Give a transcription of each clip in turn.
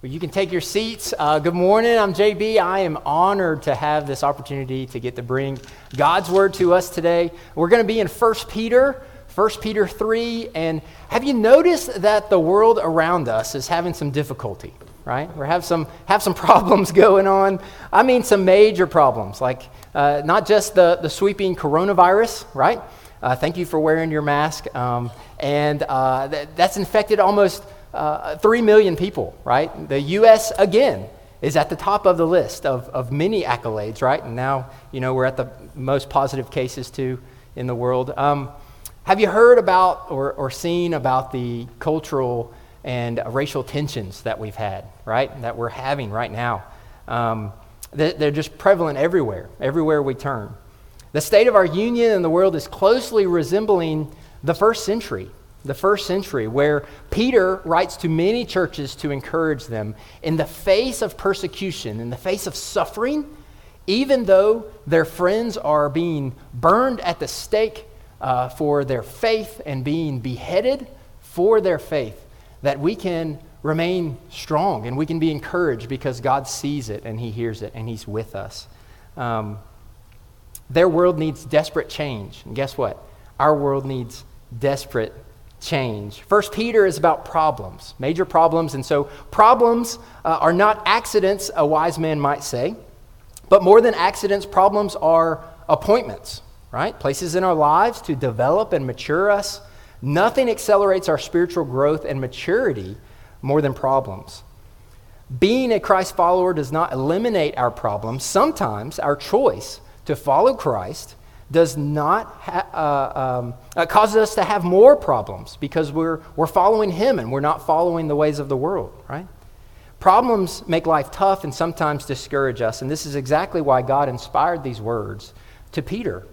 Well, you can take your seats. Uh, good morning. I'm JB. I am honored to have this opportunity to get to bring God's word to us today. We're going to be in 1 Peter, 1 Peter 3. And have you noticed that the world around us is having some difficulty, right? We have some, have some problems going on. I mean, some major problems, like uh, not just the, the sweeping coronavirus, right? Uh, thank you for wearing your mask. Um, and uh, th- that's infected almost uh, 3 million people, right? The U.S., again, is at the top of the list of, of many accolades, right? And now, you know, we're at the most positive cases, too, in the world. Um, have you heard about or, or seen about the cultural and racial tensions that we've had, right? That we're having right now. Um, they're just prevalent everywhere, everywhere we turn. The state of our union and the world is closely resembling the first century, the first century, where Peter writes to many churches to encourage them in the face of persecution, in the face of suffering, even though their friends are being burned at the stake uh, for their faith and being beheaded for their faith, that we can remain strong and we can be encouraged because God sees it and He hears it and He's with us. Um, their world needs desperate change. And guess what? Our world needs desperate change. First Peter is about problems, major problems. And so problems uh, are not accidents, a wise man might say. But more than accidents, problems are appointments, right? Places in our lives to develop and mature us. Nothing accelerates our spiritual growth and maturity more than problems. Being a Christ follower does not eliminate our problems. Sometimes our choice to follow Christ does not ha- uh, um, uh, causes us to have more problems because we're, we're following Him and we're not following the ways of the world, right? Problems make life tough and sometimes discourage us, and this is exactly why God inspired these words to Peter.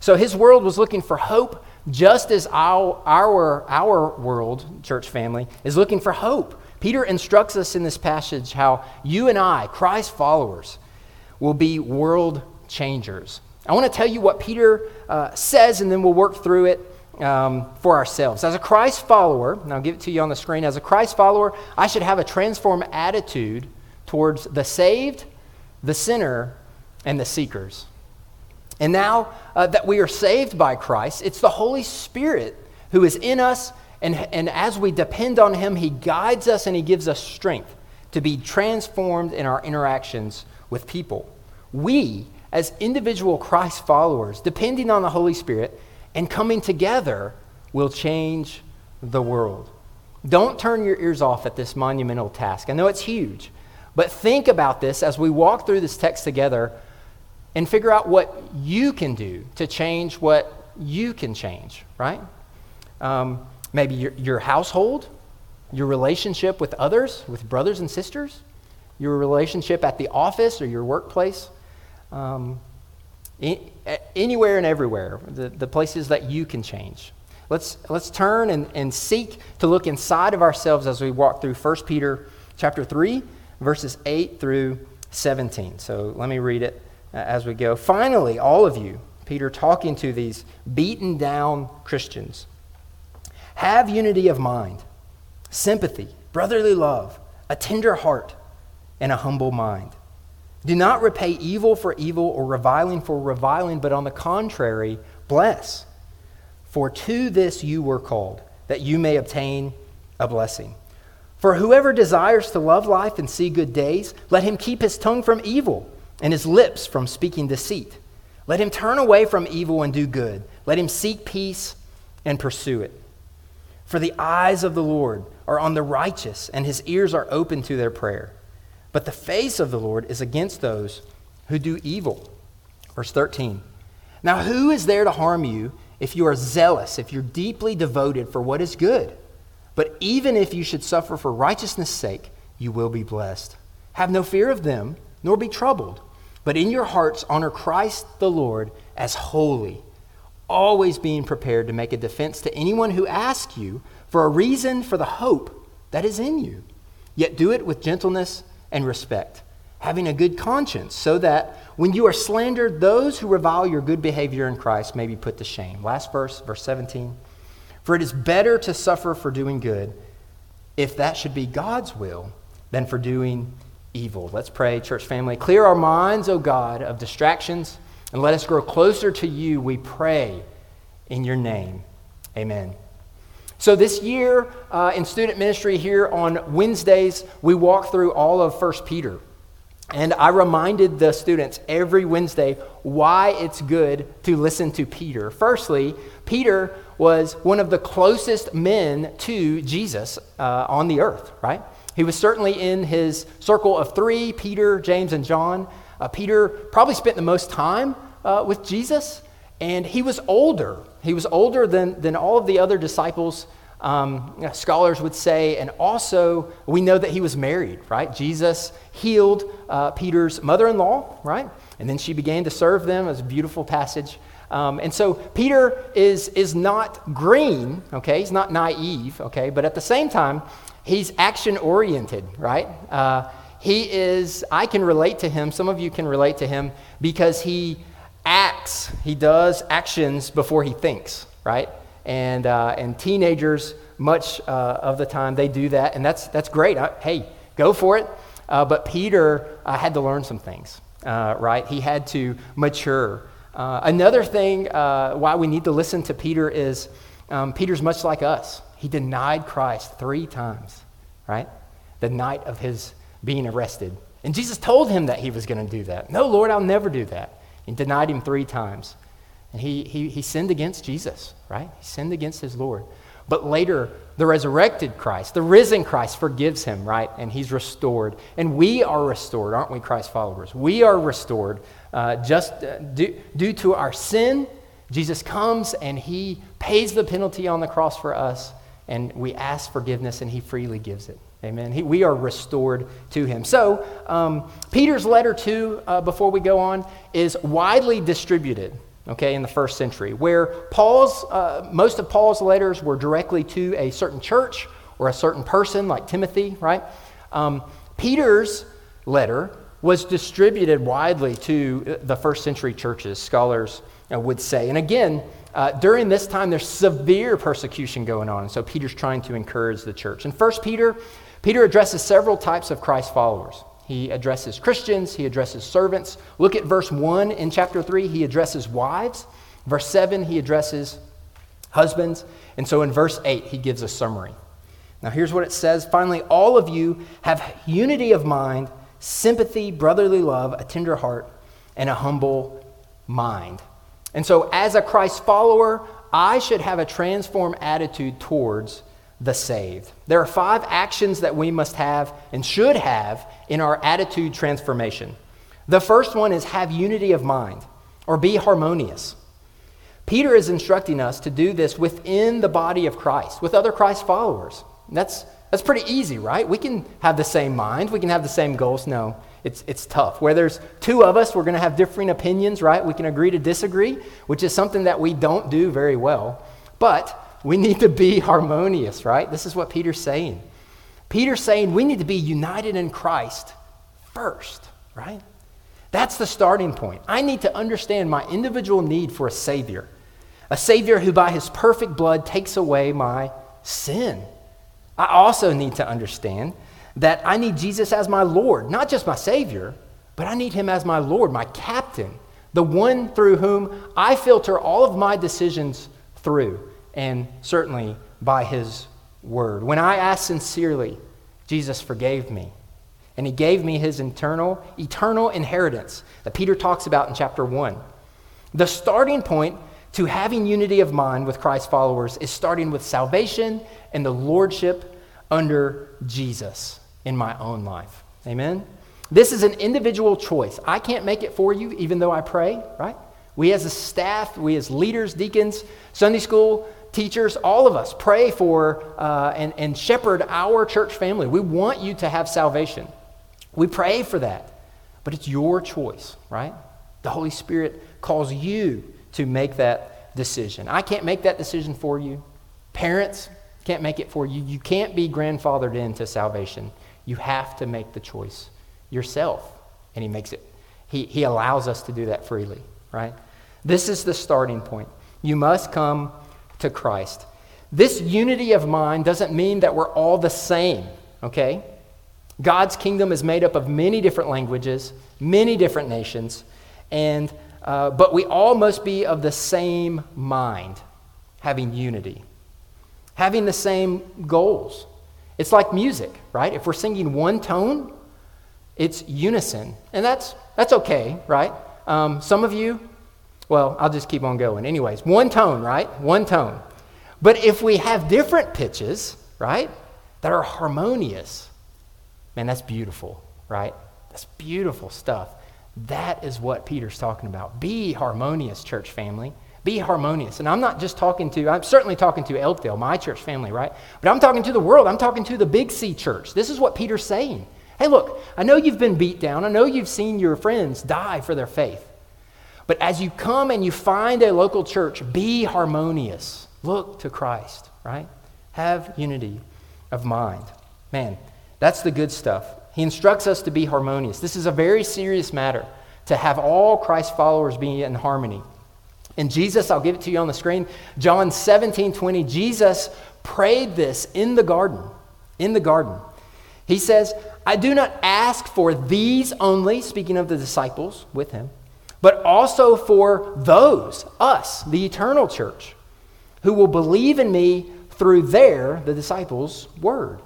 So his world was looking for hope just as our, our, our world, church family, is looking for hope. Peter instructs us in this passage how you and I, Christ followers, will be world changers. I want to tell you what Peter uh, says, and then we'll work through it um, for ourselves. As a Christ follower, and I'll give it to you on the screen, as a Christ follower, I should have a transformed attitude towards the saved, the sinner, and the seekers. And now uh, that we are saved by Christ, it's the Holy Spirit who is in us, and, and as we depend on Him, He guides us and He gives us strength to be transformed in our interactions with people. We as individual Christ followers, depending on the Holy Spirit and coming together, will change the world. Don't turn your ears off at this monumental task. I know it's huge, but think about this as we walk through this text together and figure out what you can do to change what you can change, right? Um, maybe your, your household, your relationship with others, with brothers and sisters, your relationship at the office or your workplace um, anywhere and everywhere, the, the places that you can change. Let's, let's turn and, and seek to look inside of ourselves as we walk through 1 Peter chapter 3, verses 8 through 17. So let me read it uh, as we go. Finally, all of you, Peter talking to these beaten down Christians, have unity of mind, sympathy, brotherly love, a tender heart, and a humble mind. Do not repay evil for evil or reviling for reviling, but on the contrary, bless. For to this you were called, that you may obtain a blessing. For whoever desires to love life and see good days, let him keep his tongue from evil and his lips from speaking deceit. Let him turn away from evil and do good. Let him seek peace and pursue it. For the eyes of the Lord are on the righteous, and his ears are open to their prayer. But the face of the Lord is against those who do evil. Verse 13. Now, who is there to harm you if you are zealous, if you're deeply devoted for what is good? But even if you should suffer for righteousness' sake, you will be blessed. Have no fear of them, nor be troubled. But in your hearts, honor Christ the Lord as holy, always being prepared to make a defense to anyone who asks you for a reason for the hope that is in you. Yet do it with gentleness and respect, having a good conscience, so that when you are slandered, those who revile your good behavior in Christ may be put to shame. Last verse, verse 17. For it is better to suffer for doing good, if that should be God's will, than for doing evil. Let's pray, church family. Clear our minds, O God, of distractions, and let us grow closer to you, we pray, in your name. Amen. So, this year uh, in student ministry here on Wednesdays, we walk through all of 1 Peter. And I reminded the students every Wednesday why it's good to listen to Peter. Firstly, Peter was one of the closest men to Jesus uh, on the earth, right? He was certainly in his circle of three Peter, James, and John. Uh, Peter probably spent the most time uh, with Jesus, and he was older. He was older than, than all of the other disciples um, scholars would say, and also we know that he was married, right? Jesus healed uh, Peter's mother in law, right? And then she began to serve them. It's a beautiful passage. Um, and so Peter is, is not green, okay? He's not naive, okay? But at the same time, he's action oriented, right? Uh, he is, I can relate to him. Some of you can relate to him because he acts, he does actions before he thinks, right? and, uh, and teenagers, much uh, of the time, they do that, and that's, that's great. I, hey, go for it. Uh, but Peter uh, had to learn some things, uh, right? He had to mature. Uh, another thing why we need to listen to Peter is um, Peter's much like us. He denied Christ three times, right? The night of his being arrested. And Jesus told him that he was going to do that. No, Lord, I'll never do that. He denied him three times. And he, he, he sinned against Jesus, right? He sinned against his Lord. But later, the resurrected Christ, the risen Christ, forgives him, right? And he's restored. And we are restored, aren't we, Christ followers? We are restored uh, just uh, due, due to our sin. Jesus comes and he pays the penalty on the cross for us, and we ask forgiveness, and he freely gives it. Amen. He, we are restored to him. So, um, Peter's letter, too, uh, before we go on, is widely distributed okay, in the first century, where Paul's, uh, most of Paul's letters were directly to a certain church or a certain person, like Timothy, right? Um, Peter's letter was distributed widely to the first century churches, scholars uh, would say. And again, uh, during this time, there's severe persecution going on. And so Peter's trying to encourage the church. In 1 Peter, Peter addresses several types of Christ followers. He addresses Christians, he addresses servants. Look at verse 1 in chapter 3, he addresses wives. Verse 7, he addresses husbands. And so in verse 8, he gives a summary. Now, here's what it says Finally, all of you have unity of mind, sympathy, brotherly love, a tender heart, and a humble mind. And so, as a Christ follower, I should have a transformed attitude towards the saved. There are five actions that we must have and should have in our attitude transformation. The first one is have unity of mind or be harmonious. Peter is instructing us to do this within the body of Christ, with other Christ followers. That's, that's pretty easy, right? We can have the same mind, we can have the same goals. No, it's, it's tough. Where there's two of us, we're going to have differing opinions, right? We can agree to disagree, which is something that we don't do very well. But we need to be harmonious, right? This is what Peter's saying. Peter's saying we need to be united in Christ first, right? That's the starting point. I need to understand my individual need for a Savior, a Savior who, by his perfect blood, takes away my sin. I also need to understand that I need Jesus as my Lord, not just my Savior, but I need him as my Lord, my captain, the one through whom I filter all of my decisions through and certainly by his word. When I asked sincerely, Jesus forgave me. And he gave me his eternal, eternal inheritance that Peter talks about in chapter 1. The starting point to having unity of mind with Christ's followers is starting with salvation and the lordship under Jesus in my own life. Amen? This is an individual choice. I can't make it for you, even though I pray, right? We as a staff, we as leaders, deacons, Sunday school teachers, all of us, pray for uh, and, and shepherd our church family. We want you to have salvation. We pray for that. But it's your choice, right? The Holy Spirit calls you to make that decision. I can't make that decision for you. Parents can't make it for you. You can't be grandfathered into salvation. You have to make the choice yourself. And He makes it, He, he allows us to do that freely, right? This is the starting point. You must come to Christ. This unity of mind doesn't mean that we're all the same, okay? God's kingdom is made up of many different languages, many different nations, and, uh, but we all must be of the same mind, having unity, having the same goals. It's like music, right? If we're singing one tone, it's unison. And that's, that's okay, right? Um, some of you, well, I'll just keep on going. Anyways, one tone, right? One tone. But if we have different pitches, right, that are harmonious, man, that's beautiful, right? That's beautiful stuff. That is what Peter's talking about. Be harmonious, church family. Be harmonious. And I'm not just talking to, I'm certainly talking to Elkdale, my church family, right? But I'm talking to the world. I'm talking to the Big C church. This is what Peter's saying. Hey, look, I know you've been beat down. I know you've seen your friends die for their faith. But as you come and you find a local church, be harmonious. Look to Christ, right? Have unity of mind. Man, that's the good stuff. He instructs us to be harmonious. This is a very serious matter to have all Christ followers be in harmony. And Jesus, I'll give it to you on the screen. John 17, 20, Jesus prayed this in the garden. In the garden. He says, I do not ask for these only, speaking of the disciples with him, but also for those, us, the eternal church, who will believe in me through their, the disciples' word,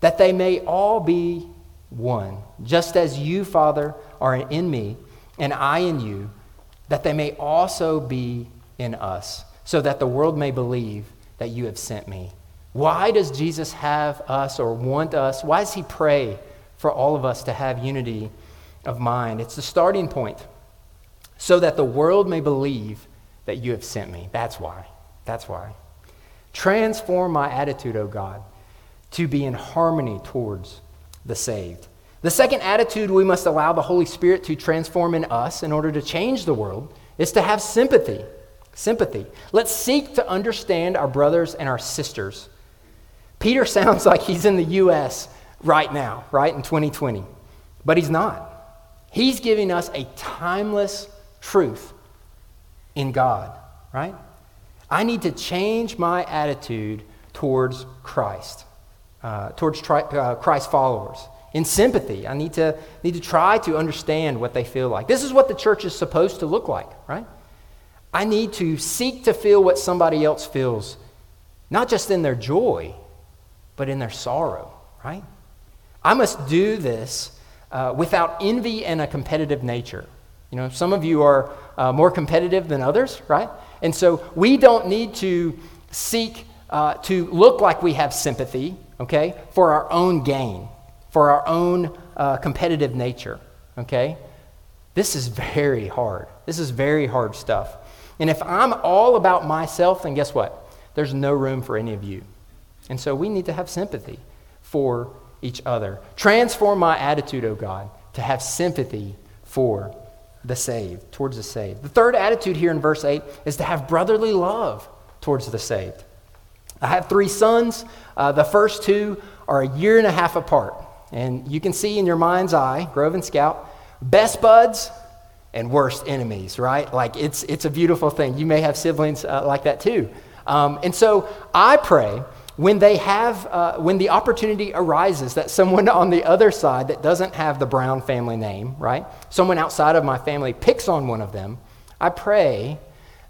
that they may all be one, just as you, Father, are in me, and I in you, that they may also be in us, so that the world may believe that you have sent me. Why does Jesus have us or want us? Why does he pray for all of us to have unity of mind? It's the starting point so that the world may believe that you have sent me. That's why. That's why. Transform my attitude, O God, to be in harmony towards the saved. The second attitude we must allow the Holy Spirit to transform in us in order to change the world is to have sympathy. Sympathy. Let's seek to understand our brothers and our sisters Peter sounds like he's in the U.S. right now, right, in 2020, but he's not. He's giving us a timeless truth in God, right? I need to change my attitude towards Christ, uh, towards tri- uh, Christ followers. In sympathy, I need to, need to try to understand what they feel like. This is what the church is supposed to look like, right? I need to seek to feel what somebody else feels, not just in their joy, but in their sorrow, right? I must do this uh, without envy and a competitive nature. You know, some of you are uh, more competitive than others, right? And so we don't need to seek uh, to look like we have sympathy, okay, for our own gain, for our own uh, competitive nature, okay? This is very hard. This is very hard stuff. And if I'm all about myself, then guess what? There's no room for any of you. And so we need to have sympathy for each other. Transform my attitude, O oh God, to have sympathy for the saved, towards the saved. The third attitude here in verse 8 is to have brotherly love towards the saved. I have three sons. Uh, the first two are a year and a half apart. And you can see in your mind's eye, Grove and Scout, best buds and worst enemies, right? Like it's, it's a beautiful thing. You may have siblings uh, like that too. Um, and so I pray when they have uh, when the opportunity arises that someone on the other side that doesn't have the brown family name right someone outside of my family picks on one of them i pray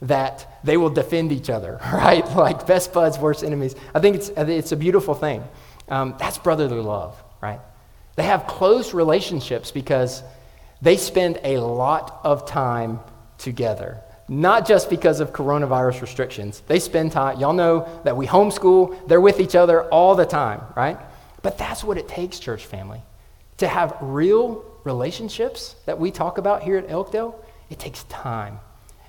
that they will defend each other right? Like best buds worst enemies. I think it's, it's a beautiful thing. Um, that's brotherly love right? They have close relationships because they spend a lot of time together not just because of coronavirus restrictions. They spend time, y'all know that we homeschool, they're with each other all the time, right? But that's what it takes, church family. To have real relationships that we talk about here at Elkdale, it takes time.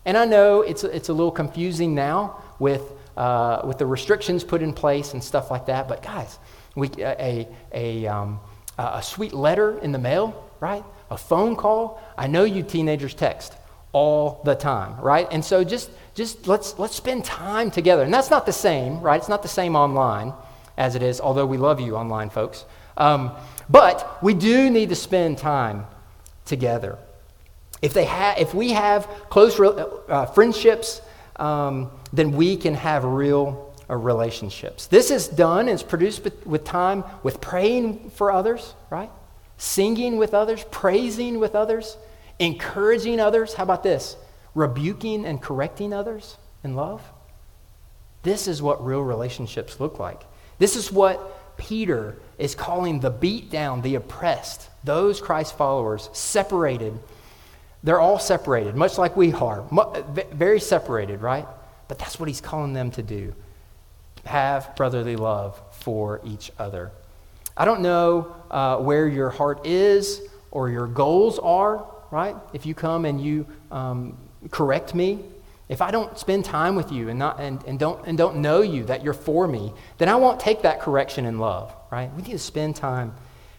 And I know it's, it's a little confusing now with, uh, with the restrictions put in place and stuff like that, but guys, we, a, a, um, a sweet letter in the mail, right? A phone call. I know you teenagers text all the time, right? And so just just let's let's spend time together. And that's not the same, right? It's not the same online as it is, although we love you online, folks. Um, but we do need to spend time together. If they have, if we have close uh, friendships, um, then we can have real uh, relationships. This is done and it's produced with time with praying for others, right? Singing with others, praising with others, encouraging others. How about this? Rebuking and correcting others in love. This is what real relationships look like. This is what Peter is calling the beat down, the oppressed, those Christ followers separated. They're all separated, much like we are, very separated, right? But that's what he's calling them to do have brotherly love for each other. I don't know uh, where your heart is or your goals are, right? If you come and you um, correct me, if I don't spend time with you and, not, and, and, don't, and don't know you that you're for me, then I won't take that correction in love, right? We need to spend time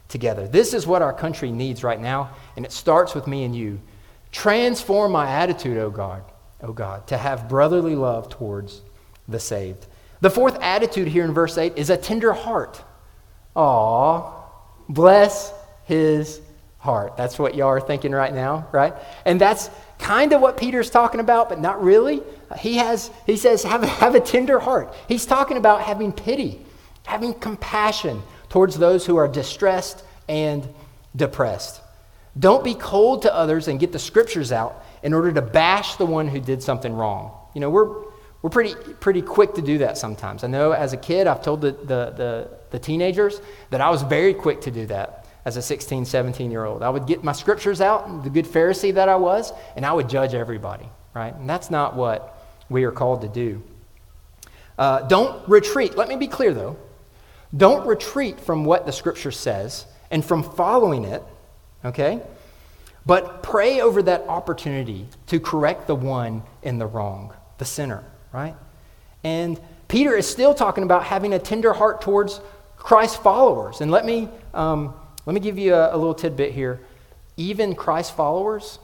together. This is what our country needs right now, and it starts with me and you. Transform my attitude, oh God, oh God, to have brotherly love towards the saved. The fourth attitude here in verse 8 is a tender heart. Aw, bless his heart. That's what y'all are thinking right now, right? And that's kind of what Peter's talking about, but not really. He has, he says, have, have a tender heart. He's talking about having pity, having compassion towards those who are distressed and depressed. Don't be cold to others and get the scriptures out in order to bash the one who did something wrong. You know, we're, we're pretty, pretty quick to do that sometimes. I know as a kid, I've told the, the, the, the teenagers that I was very quick to do that as a 16, 17 year old. I would get my scriptures out, the good Pharisee that I was, and I would judge everybody, right? And that's not what we are called to do. Uh, don't retreat. Let me be clear, though. Don't retreat from what the scripture says and from following it, okay? But pray over that opportunity to correct the one in the wrong, the sinner, right? And Peter is still talking about having a tender heart towards Christ's followers. And let me, um, let me give you a, a little tidbit here. Even Christ followers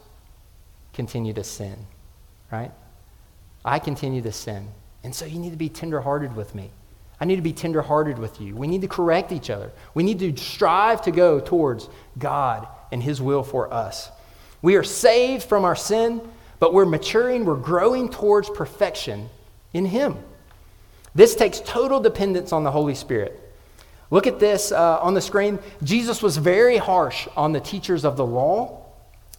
continue to sin, right? I continue to sin. And so you need to be tenderhearted with me. I need to be tenderhearted with you. We need to correct each other. We need to strive to go towards God and His will for us. We are saved from our sin, but we're maturing, we're growing towards perfection in Him. This takes total dependence on the Holy Spirit. Look at this uh, on the screen. Jesus was very harsh on the teachers of the law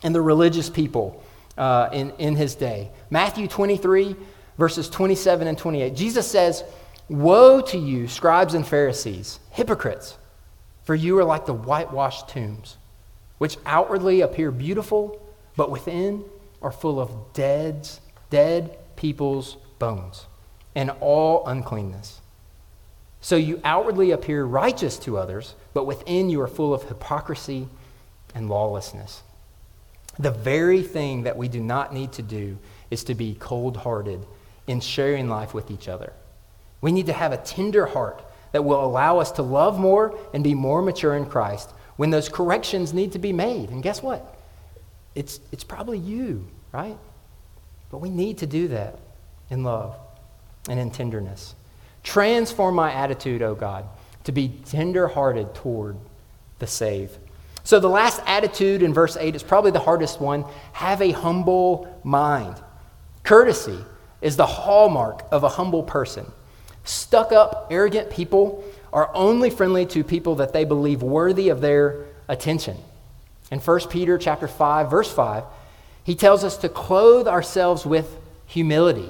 and the religious people uh, in, in his day. Matthew 23, verses 27 and 28. Jesus says, Woe to you, scribes and Pharisees, hypocrites, for you are like the whitewashed tombs which outwardly appear beautiful, but within are full of dead, dead people's bones and all uncleanness. So you outwardly appear righteous to others, but within you are full of hypocrisy and lawlessness. The very thing that we do not need to do is to be cold hearted in sharing life with each other. We need to have a tender heart that will allow us to love more and be more mature in Christ when those corrections need to be made. And guess what? It's, it's probably you, right? But we need to do that in love and in tenderness. Transform my attitude, O God, to be tender-hearted toward the saved. So the last attitude in verse 8 is probably the hardest one. Have a humble mind. Courtesy is the hallmark of a humble person. Stuck up, arrogant people are only friendly to people that they believe worthy of their attention. In 1 Peter chapter 5 verse 5, he tells us to clothe ourselves with humility.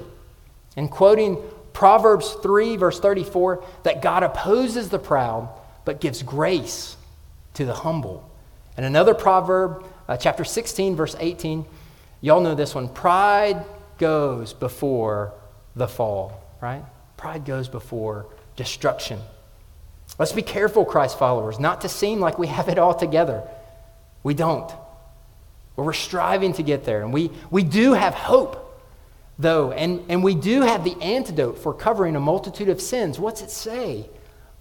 And quoting Proverbs 3 verse 34 that God opposes the proud but gives grace to the humble. And another proverb uh, chapter 16 verse 18, y'all know this one, pride goes before the fall, right? Pride goes before destruction. Let's be careful, Christ followers, not to seem like we have it all together. We don't. But we're striving to get there. And we, we do have hope, though, and, and we do have the antidote for covering a multitude of sins. What's it say?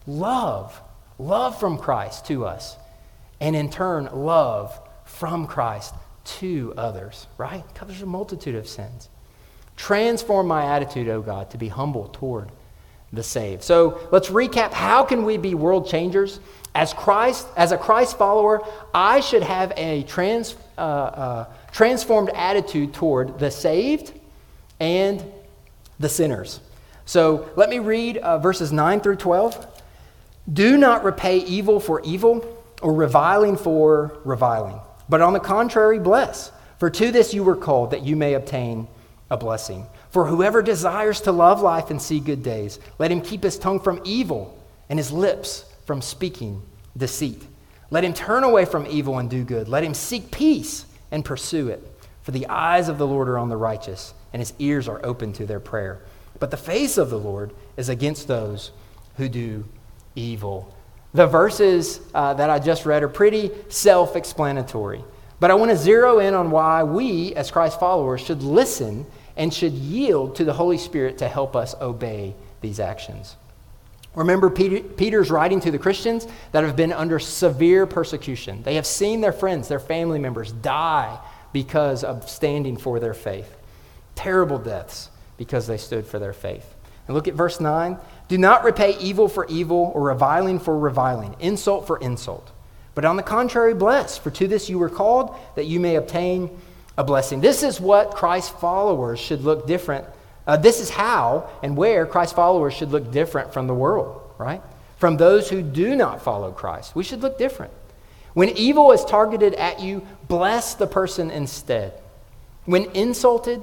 Love. Love from Christ to us. And in turn, love from Christ to others, right? Covers a multitude of sins. Transform my attitude, O God, to be humble toward the saved. So let's recap. How can we be world changers? As Christ, as a Christ follower, I should have a trans, uh, uh, transformed attitude toward the saved and the sinners. So let me read uh, verses 9 through 12. Do not repay evil for evil or reviling for reviling, but on the contrary, bless. For to this you were called, that you may obtain a blessing. For whoever desires to love life and see good days, let him keep his tongue from evil and his lips from speaking deceit. Let him turn away from evil and do good. Let him seek peace and pursue it. For the eyes of the Lord are on the righteous, and his ears are open to their prayer. But the face of the Lord is against those who do evil. The verses uh, that I just read are pretty self explanatory. But I want to zero in on why we, as Christ followers, should listen and should yield to the Holy Spirit to help us obey these actions. Remember, Peter, Peter's writing to the Christians that have been under severe persecution. They have seen their friends, their family members die because of standing for their faith. Terrible deaths because they stood for their faith. And look at verse 9. Do not repay evil for evil or reviling for reviling, insult for insult. But on the contrary, bless, for to this you were called, that you may obtain a blessing. This is what Christ's followers should look different. Uh, this is how and where Christ's followers should look different from the world, right? From those who do not follow Christ. We should look different. When evil is targeted at you, bless the person instead. When insulted,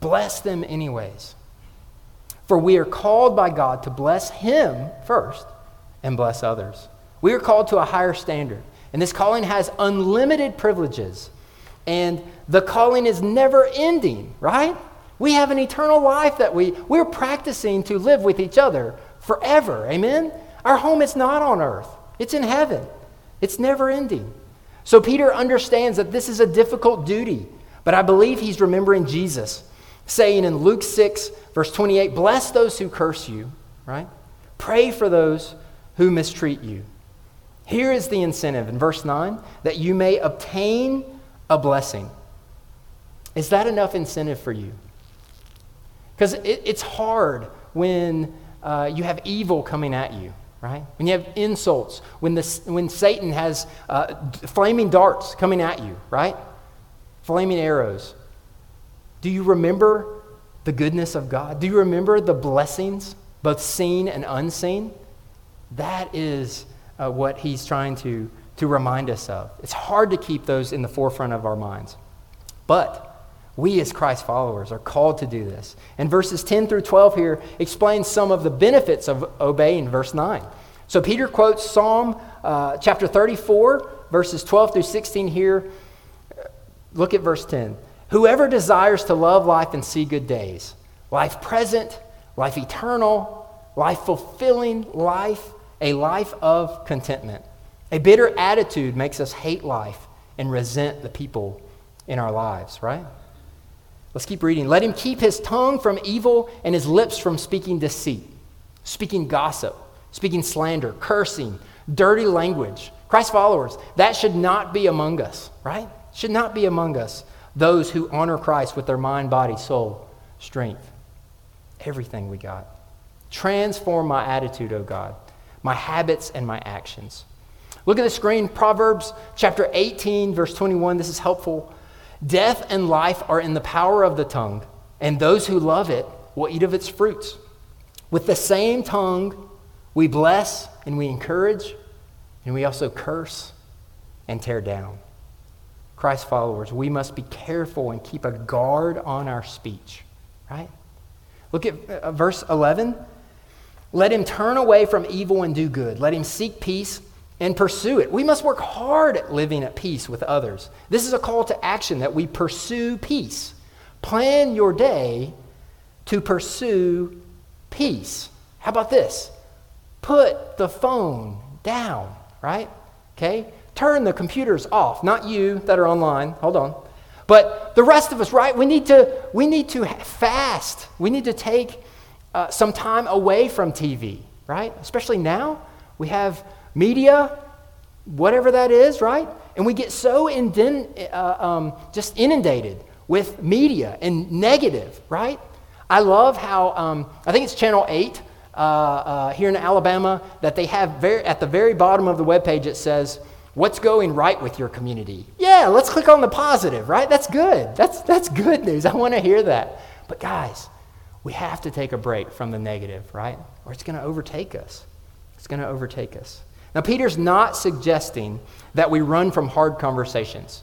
bless them anyways. For we are called by God to bless Him first and bless others. We are called to a higher standard. And this calling has unlimited privileges. And the calling is never ending, right? We have an eternal life that we, we're practicing to live with each other forever. Amen? Our home is not on earth, it's in heaven. It's never ending. So Peter understands that this is a difficult duty, but I believe he's remembering Jesus saying in Luke 6, verse 28, Bless those who curse you, right? Pray for those who mistreat you. Here is the incentive in verse 9 that you may obtain a blessing. Is that enough incentive for you? Because it, it's hard when uh, you have evil coming at you, right? When you have insults, when, the, when Satan has uh, flaming darts coming at you, right? Flaming arrows. Do you remember the goodness of God? Do you remember the blessings, both seen and unseen? That is uh, what he's trying to, to remind us of. It's hard to keep those in the forefront of our minds. But we, as Christ followers, are called to do this. And verses 10 through 12 here explain some of the benefits of obeying verse 9. So Peter quotes Psalm uh, chapter 34, verses 12 through 16 here. Look at verse 10. Whoever desires to love life and see good days, life present, life eternal, life fulfilling, life, a life of contentment. A bitter attitude makes us hate life and resent the people in our lives, right? Let's keep reading. Let him keep his tongue from evil and his lips from speaking deceit, speaking gossip, speaking slander, cursing, dirty language. Christ followers, that should not be among us, right? Should not be among us those who honor Christ with their mind, body, soul, strength, everything we got. Transform my attitude, O God, my habits and my actions. Look at the screen, Proverbs chapter 18, verse 21. This is helpful. Death and life are in the power of the tongue, and those who love it will eat of its fruits. With the same tongue, we bless and we encourage, and we also curse and tear down. Christ followers, we must be careful and keep a guard on our speech, right? Look at uh, verse 11. Let him turn away from evil and do good. Let him seek peace and pursue it. We must work hard at living at peace with others. This is a call to action that we pursue peace. Plan your day to pursue peace. How about this? Put the phone down, right? Okay? Turn the computers off. Not you that are online, hold on. But the rest of us, right? We need to, we need to fast. We need to take uh, some time away from TV, right? Especially now. We have media, whatever that is, right? And we get so indin- uh, um, just inundated with media and negative, right? I love how, um, I think it's Channel 8 uh, uh, here in Alabama, that they have very, at the very bottom of the webpage, it says, What's going right with your community? Yeah, let's click on the positive, right? That's good. That's, that's good news. I want to hear that. But guys, we have to take a break from the negative, right? Or it's going to overtake us. It's going to overtake us. Now, Peter's not suggesting that we run from hard conversations,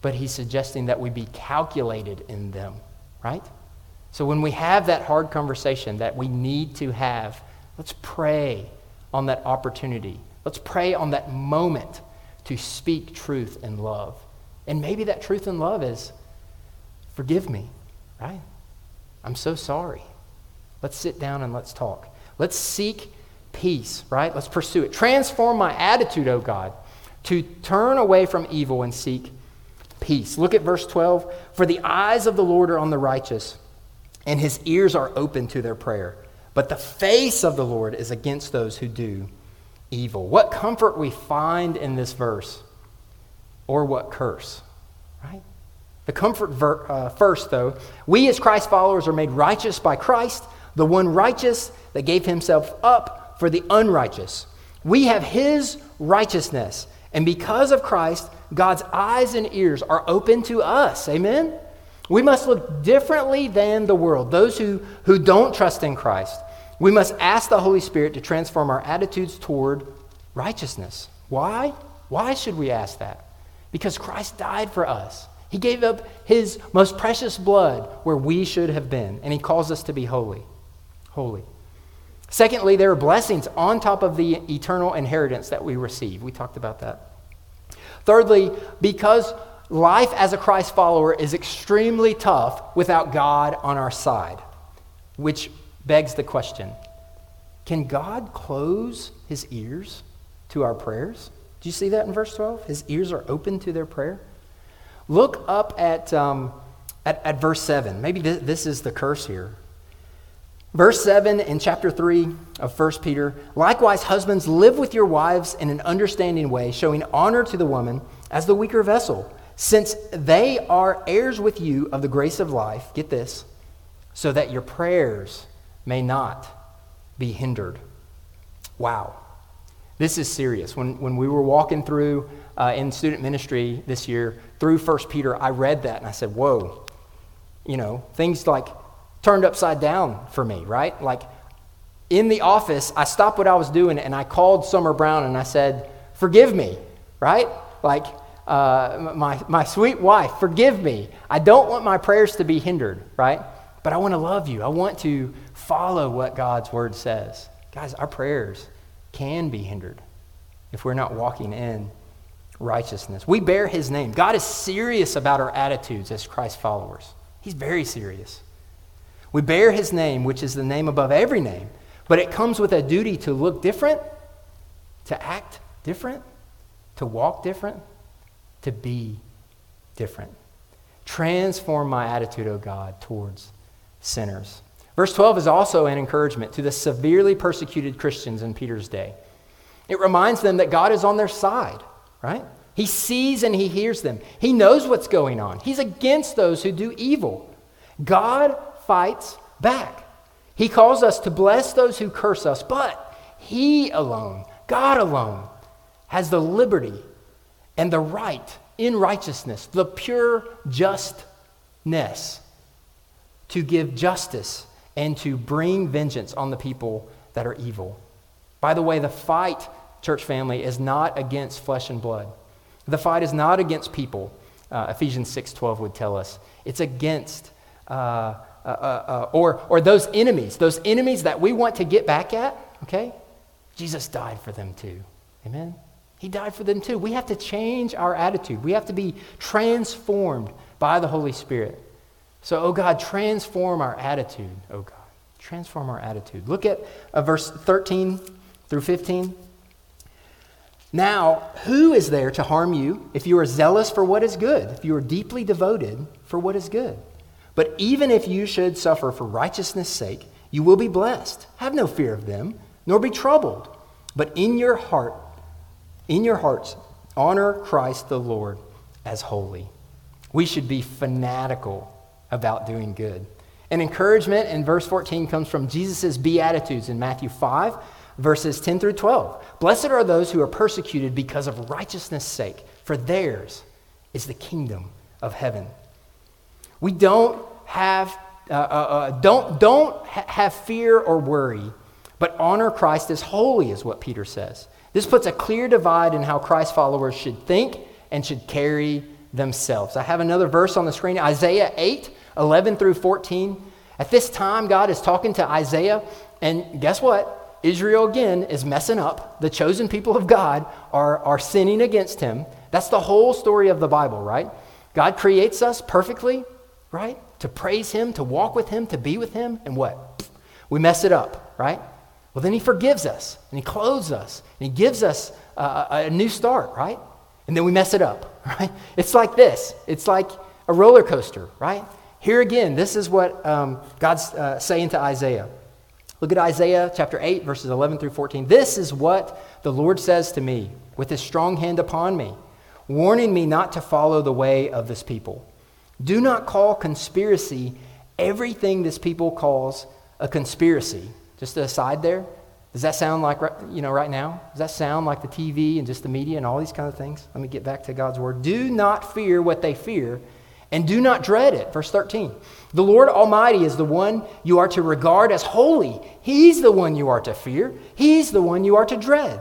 but he's suggesting that we be calculated in them, right? So when we have that hard conversation that we need to have, let's pray on that opportunity. Let's pray on that moment to speak truth and love. And maybe that truth and love is forgive me, right? I'm so sorry. Let's sit down and let's talk. Let's seek peace, right? Let's pursue it. Transform my attitude, O God, to turn away from evil and seek peace. Look at verse 12. For the eyes of the Lord are on the righteous, and his ears are open to their prayer. But the face of the Lord is against those who do evil. What comfort we find in this verse, or what curse, right? The comfort ver- uh, first, though, we as Christ followers are made righteous by Christ, the one righteous that gave himself up for the unrighteous. We have his righteousness, and because of Christ, God's eyes and ears are open to us. Amen? We must look differently than the world, those who, who don't trust in Christ. We must ask the Holy Spirit to transform our attitudes toward righteousness. Why? Why should we ask that? Because Christ died for us. He gave up his most precious blood where we should have been, and he calls us to be holy. Holy. Secondly, there are blessings on top of the eternal inheritance that we receive. We talked about that. Thirdly, because life as a Christ follower is extremely tough without God on our side, which begs the question can God close his ears to our prayers? Do you see that in verse 12? His ears are open to their prayer. Look up at, um, at, at, verse 7. Maybe this, this is the curse here. Verse 7 in chapter 3 of 1 Peter Likewise, husbands, live with your wives in an understanding way, showing honor to the woman as the weaker vessel, since they are heirs with you of the grace of life. Get this, so that your prayers may not be hindered. Wow. This is serious. When, when we were walking through uh, in student ministry this year through 1 Peter, I read that and I said, whoa, you know, things like turned upside down for me, right? Like in the office, I stopped what I was doing and I called Summer Brown and I said, forgive me, right? Like, uh, my, my sweet wife, forgive me. I don't want my prayers to be hindered, right? But I want to love you. I want to follow what God's word says. Guys, our prayers can be hindered if we're not walking in righteousness. We bear his name. God is serious about our attitudes as Christ followers. He's very serious. We bear his name, which is the name above every name, but it comes with a duty to look different, to act different, to walk different, to be different. Transform my attitude, O God, towards sinners. Verse 12 is also an encouragement to the severely persecuted Christians in Peter's day. It reminds them that God is on their side, right? He sees and he hears them. He knows what's going on. He's against those who do evil. God fights back. He calls us to bless those who curse us, but He alone, God alone, has the liberty and the right in righteousness, the pure justness to give justice and to bring vengeance on the people that are evil. By the way, the fight, church family, is not against flesh and blood. The fight is not against people, uh, Ephesians 6.12 would tell us. It's against, uh, uh, uh, uh, or, or those enemies, those enemies that we want to get back at, okay? Jesus died for them too. Amen? He died for them too. We have to change our attitude. We have to be transformed by the Holy Spirit. So, oh God, transform our attitude, oh God. Transform our attitude. Look at uh, verse 13 through 15. Now, who is there to harm you if you are zealous for what is good, if you are deeply devoted for what is good? But even if you should suffer for righteousness' sake, you will be blessed. Have no fear of them, nor be troubled. But in your heart, in your hearts, honor Christ the Lord as holy. We should be fanatical about doing good. An encouragement in verse 14 comes from Jesus' Beatitudes in Matthew 5 verses 10 through 12. Blessed are those who are persecuted because of righteousness' sake, for theirs is the kingdom of heaven. We don't have uh, uh, uh, don't, don't ha- have fear or worry, but honor Christ as holy, is what Peter says. This puts a clear divide in how Christ followers should think and should carry themselves. I have another verse on the screen Isaiah 8, 11 through 14. At this time, God is talking to Isaiah, and guess what? Israel again is messing up. The chosen people of God are, are sinning against him. That's the whole story of the Bible, right? God creates us perfectly, right? To praise him, to walk with him, to be with him, and what? We mess it up, right? Well, then he forgives us, and he clothes us, and he gives us a, a new start, right? And then we mess it up, right? It's like this. It's like a roller coaster, right? Here again, this is what um, God's uh, saying to Isaiah. Look at Isaiah chapter 8, verses 11 through 14. This is what the Lord says to me with his strong hand upon me, warning me not to follow the way of this people. Do not call conspiracy everything this people calls a conspiracy. Just an aside there. Does that sound like, you know, right now? Does that sound like the TV and just the media and all these kind of things? Let me get back to God's word. Do not fear what they fear and do not dread it. Verse 13. The Lord Almighty is the one you are to regard as holy. He's the one you are to fear. He's the one you are to dread.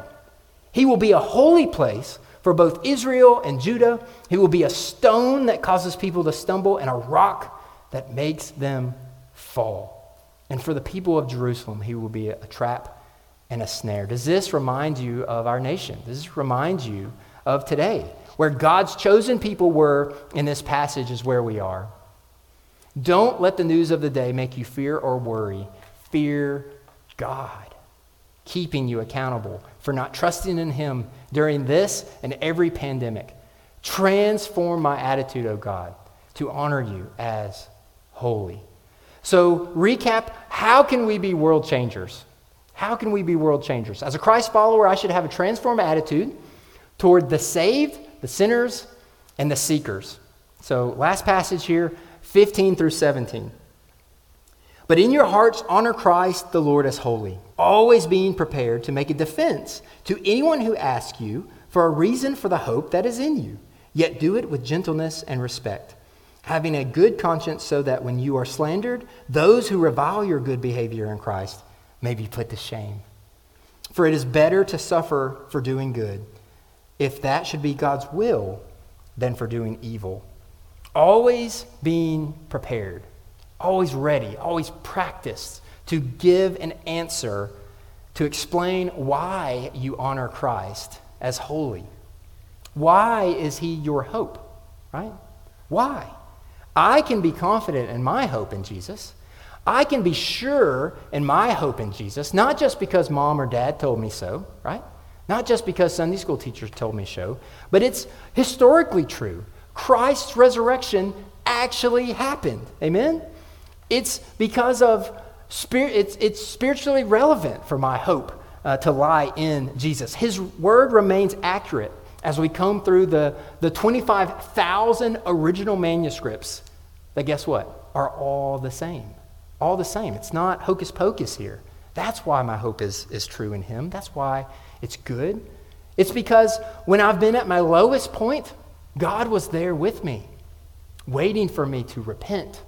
He will be a holy place for both Israel and Judah. He will be a stone that causes people to stumble and a rock that makes them fall. And for the people of Jerusalem, he will be a trap and a snare. Does this remind you of our nation? Does this remind you of today? Where God's chosen people were in this passage is where we are. Don't let the news of the day make you fear or worry. Fear God, keeping you accountable for not trusting in Him during this and every pandemic. Transform my attitude, O God, to honor you as holy. So, recap how can we be world changers? How can we be world changers? As a Christ follower, I should have a transformed attitude toward the saved the sinners, and the seekers. So, last passage here, 15 through 17. But in your hearts, honor Christ the Lord as holy, always being prepared to make a defense to anyone who asks you for a reason for the hope that is in you, yet do it with gentleness and respect, having a good conscience so that when you are slandered, those who revile your good behavior in Christ may be put to shame. For it is better to suffer for doing good if that should be God's will, than for doing evil. Always being prepared, always ready, always practiced to give an answer to explain why you honor Christ as holy. Why is he your hope, right? Why? I can be confident in my hope in Jesus. I can be sure in my hope in Jesus, not just because mom or dad told me so, right? Not just because Sunday school teachers told me so, but it's historically true. Christ's resurrection actually happened. Amen? It's because of spirit, it's, it's spiritually relevant for my hope uh, to lie in Jesus. His word remains accurate as we comb through the, the 25,000 original manuscripts that, guess what, are all the same. All the same. It's not hocus pocus here. That's why my hope is, is true in Him. That's why it's good. It's because when I've been at my lowest point, God was there with me, waiting for me to repent,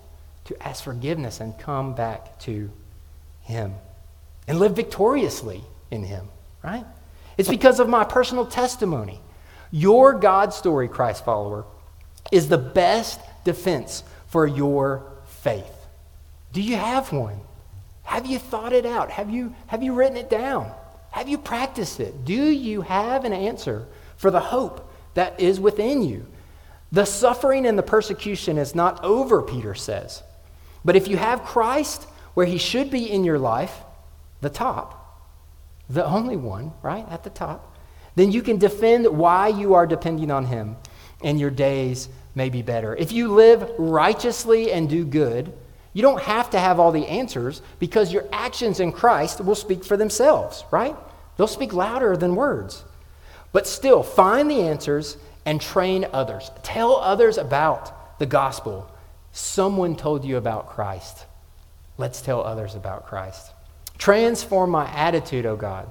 to ask forgiveness, and come back to Him and live victoriously in Him, right? It's because of my personal testimony. Your God story, Christ follower, is the best defense for your faith. Do you have one? Have you thought it out? Have you, have you written it down? Have you practiced it? Do you have an answer for the hope that is within you? The suffering and the persecution is not over, Peter says. But if you have Christ where he should be in your life, the top, the only one, right, at the top, then you can defend why you are depending on him and your days may be better. If you live righteously and do good, you don't have to have all the answers because your actions in Christ will speak for themselves, right? They'll speak louder than words. But still, find the answers and train others. Tell others about the gospel. Someone told you about Christ. Let's tell others about Christ. Transform my attitude, O oh God,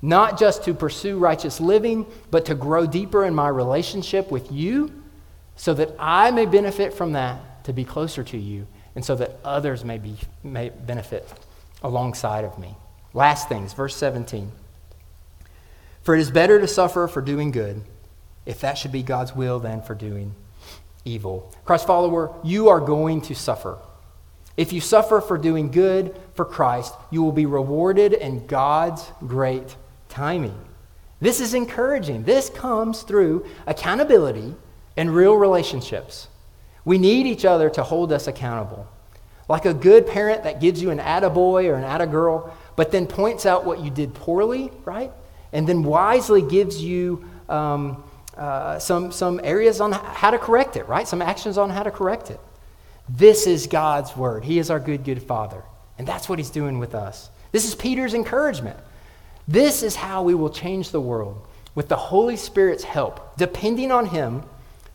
not just to pursue righteous living, but to grow deeper in my relationship with you so that I may benefit from that to be closer to you and so that others may, be, may benefit alongside of me. Last things, verse 17. For it is better to suffer for doing good, if that should be God's will, than for doing evil. Christ follower, you are going to suffer. If you suffer for doing good for Christ, you will be rewarded in God's great timing. This is encouraging. This comes through accountability and real relationships. We need each other to hold us accountable. Like a good parent that gives you an attaboy or an attagirl, but then points out what you did poorly, right? And then wisely gives you um, uh, some, some areas on how to correct it, right? Some actions on how to correct it. This is God's word. He is our good, good Father. And that's what He's doing with us. This is Peter's encouragement. This is how we will change the world with the Holy Spirit's help, depending on Him,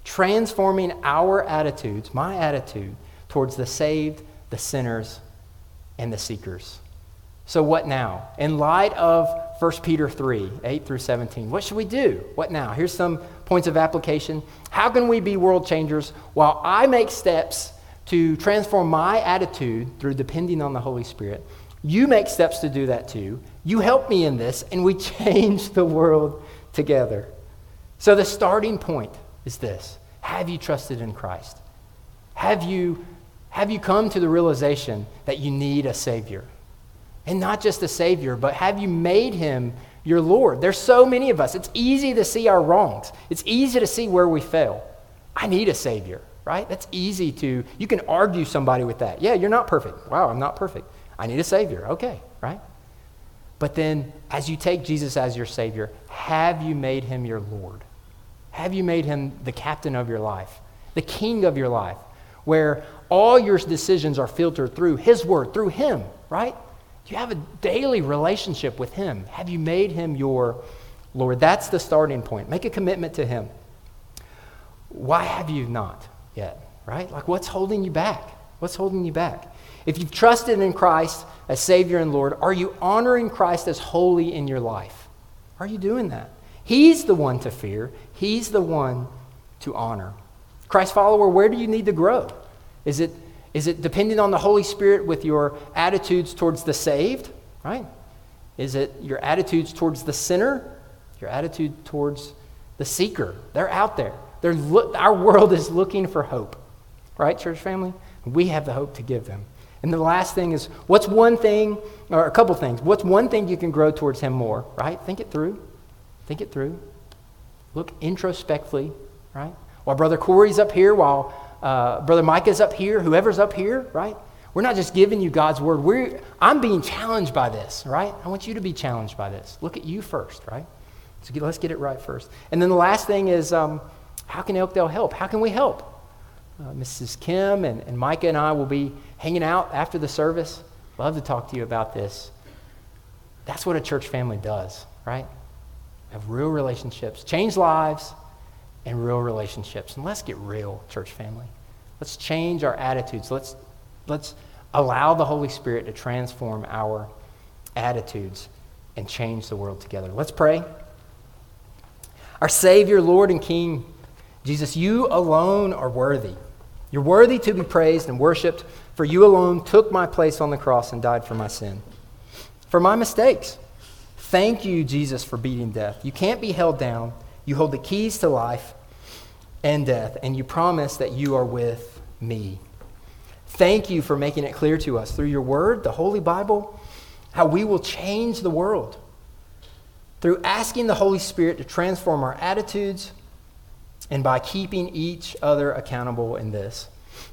transforming our attitudes, my attitude, towards the saved, the sinners, and the seekers. So, what now? In light of 1 Peter 3 8 through 17, what should we do? What now? Here's some points of application. How can we be world changers while I make steps to transform my attitude through depending on the Holy Spirit? You make steps to do that too. You help me in this, and we change the world together. So, the starting point is this Have you trusted in Christ? Have you, have you come to the realization that you need a Savior? And not just a Savior, but have you made Him your Lord? There's so many of us. It's easy to see our wrongs, it's easy to see where we fail. I need a Savior, right? That's easy to, you can argue somebody with that. Yeah, you're not perfect. Wow, I'm not perfect. I need a Savior. Okay, right? But then, as you take Jesus as your Savior, have you made him your Lord? Have you made him the captain of your life, the king of your life, where all your decisions are filtered through his word, through him, right? Do you have a daily relationship with him. Have you made him your Lord? That's the starting point. Make a commitment to him. Why have you not yet, right? Like, what's holding you back? What's holding you back? If you've trusted in Christ as Savior and Lord, are you honoring Christ as holy in your life? Are you doing that? He's the one to fear, He's the one to honor. Christ follower, where do you need to grow? Is it, is it dependent on the Holy Spirit with your attitudes towards the saved, right? Is it your attitudes towards the sinner? Your attitude towards the seeker? They're out there. They're lo- our world is looking for hope, right, church family? We have the hope to give them. And the last thing is what's one thing, or a couple things, what's one thing you can grow towards Him more, right? Think it through. Think it through. Look introspectively, right? While Brother Corey's up here, while uh, Brother Micah's up here, whoever's up here, right? We're not just giving you God's word. We're, I'm being challenged by this, right? I want you to be challenged by this. Look at you first, right? So get, let's get it right first. And then the last thing is um, how can Elkdale help? How can we help? Uh, Mrs. Kim and, and Micah and I will be hanging out after the service. Love to talk to you about this. That's what a church family does, right? Have real relationships, change lives, and real relationships. And let's get real, church family. Let's change our attitudes. Let's, let's allow the Holy Spirit to transform our attitudes and change the world together. Let's pray. Our Savior, Lord, and King, Jesus, you alone are worthy. You're worthy to be praised and worshiped, for you alone took my place on the cross and died for my sin, for my mistakes. Thank you, Jesus, for beating death. You can't be held down. You hold the keys to life and death, and you promise that you are with me. Thank you for making it clear to us through your word, the Holy Bible, how we will change the world through asking the Holy Spirit to transform our attitudes and by keeping each other accountable in this.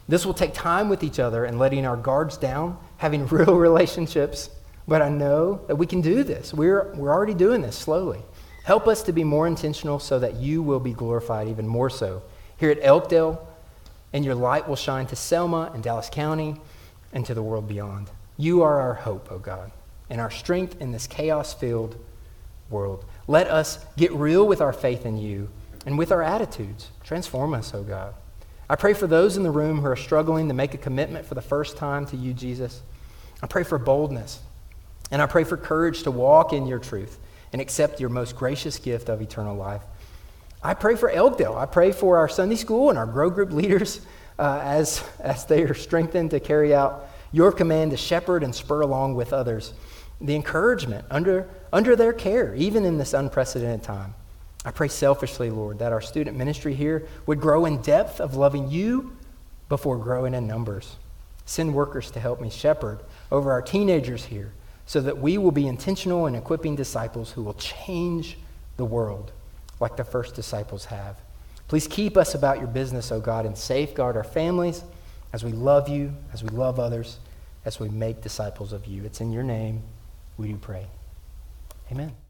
This will take time with each other and letting our guards down, having real relationships. But I know that we can do this. We're, we're already doing this slowly. Help us to be more intentional so that you will be glorified even more so here at Elkdale, and your light will shine to Selma and Dallas County and to the world beyond. You are our hope, O oh God, and our strength in this chaos filled world. Let us get real with our faith in you and with our attitudes. Transform us, oh God. I pray for those in the room who are struggling to make a commitment for the first time to you, Jesus. I pray for boldness. And I pray for courage to walk in your truth and accept your most gracious gift of eternal life. I pray for Elkdale. I pray for our Sunday school and our grow group leaders. uh, as, as they are strengthened to carry out your command to shepherd and spur along with others. The encouragement under, under their care, even in this unprecedented time. I pray selfishly, Lord, that our student ministry here would grow in depth of loving you before growing in numbers. Send workers to help me shepherd over our teenagers here so that we will be intentional in equipping disciples who will change the world like the first disciples have. Please keep us about your business, O God, and safeguard our families as we love you, as we love others, as we make disciples of you. It's in your name we do pray. Amen.